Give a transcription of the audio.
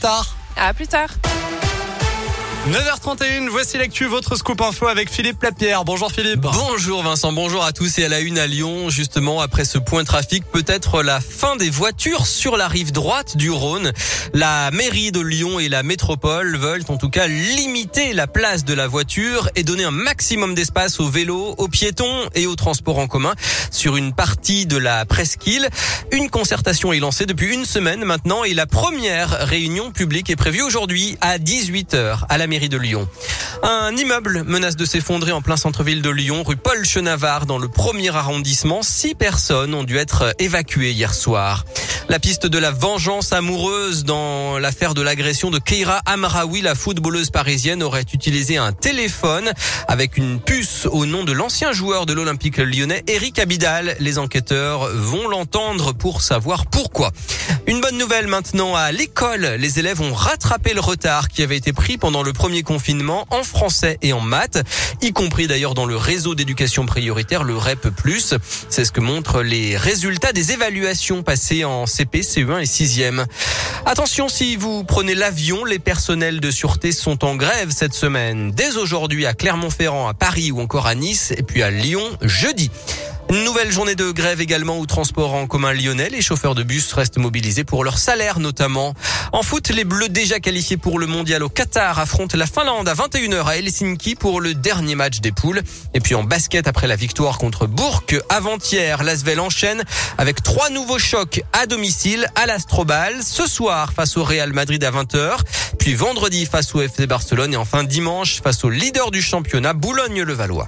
tard. À plus tard. 9h31, voici l'actu, votre scoop info avec Philippe Lapierre. Bonjour Philippe. Bonjour Vincent, bonjour à tous et à la une à Lyon. Justement, après ce point trafic, peut-être la fin des voitures sur la rive droite du Rhône. La mairie de Lyon et la métropole veulent en tout cas limiter la place de la voiture et donner un maximum d'espace aux vélos, aux piétons et aux transports en commun sur une partie de la presqu'île. Une concertation est lancée depuis une semaine maintenant et la première réunion publique est prévue aujourd'hui à 18h à la mairie de Lyon. Un immeuble menace de s'effondrer en plein centre-ville de Lyon, rue Paul Chenavard, dans le premier arrondissement. Six personnes ont dû être évacuées hier soir. La piste de la vengeance amoureuse dans l'affaire de l'agression de Keira Amraoui, la footballeuse parisienne, aurait utilisé un téléphone avec une puce au nom de l'ancien joueur de l'Olympique lyonnais, Eric Abidal. Les enquêteurs vont l'entendre pour savoir pourquoi. Une bonne nouvelle maintenant à l'école. Les élèves ont rattrapé le retard qui avait été pris pendant le premier confinement en français et en maths, y compris d'ailleurs dans le réseau d'éducation prioritaire, le REP+. C'est ce que montrent les résultats des évaluations passées en CP, CE1 et 6e. Attention, si vous prenez l'avion, les personnels de sûreté sont en grève cette semaine. Dès aujourd'hui à Clermont-Ferrand, à Paris ou encore à Nice et puis à Lyon jeudi. Nouvelle journée de grève également au transport en commun lyonnais. Les chauffeurs de bus restent mobilisés pour leur salaire notamment. En foot, les Bleus déjà qualifiés pour le mondial au Qatar affrontent la Finlande à 21h à Helsinki pour le dernier match des poules. Et puis en basket, après la victoire contre Bourg avant-hier, l'Asvel enchaîne avec trois nouveaux chocs à domicile à l'Astrobal. Ce soir face au Real Madrid à 20h, puis vendredi face au FC Barcelone et enfin dimanche face au leader du championnat Boulogne-le-Valois.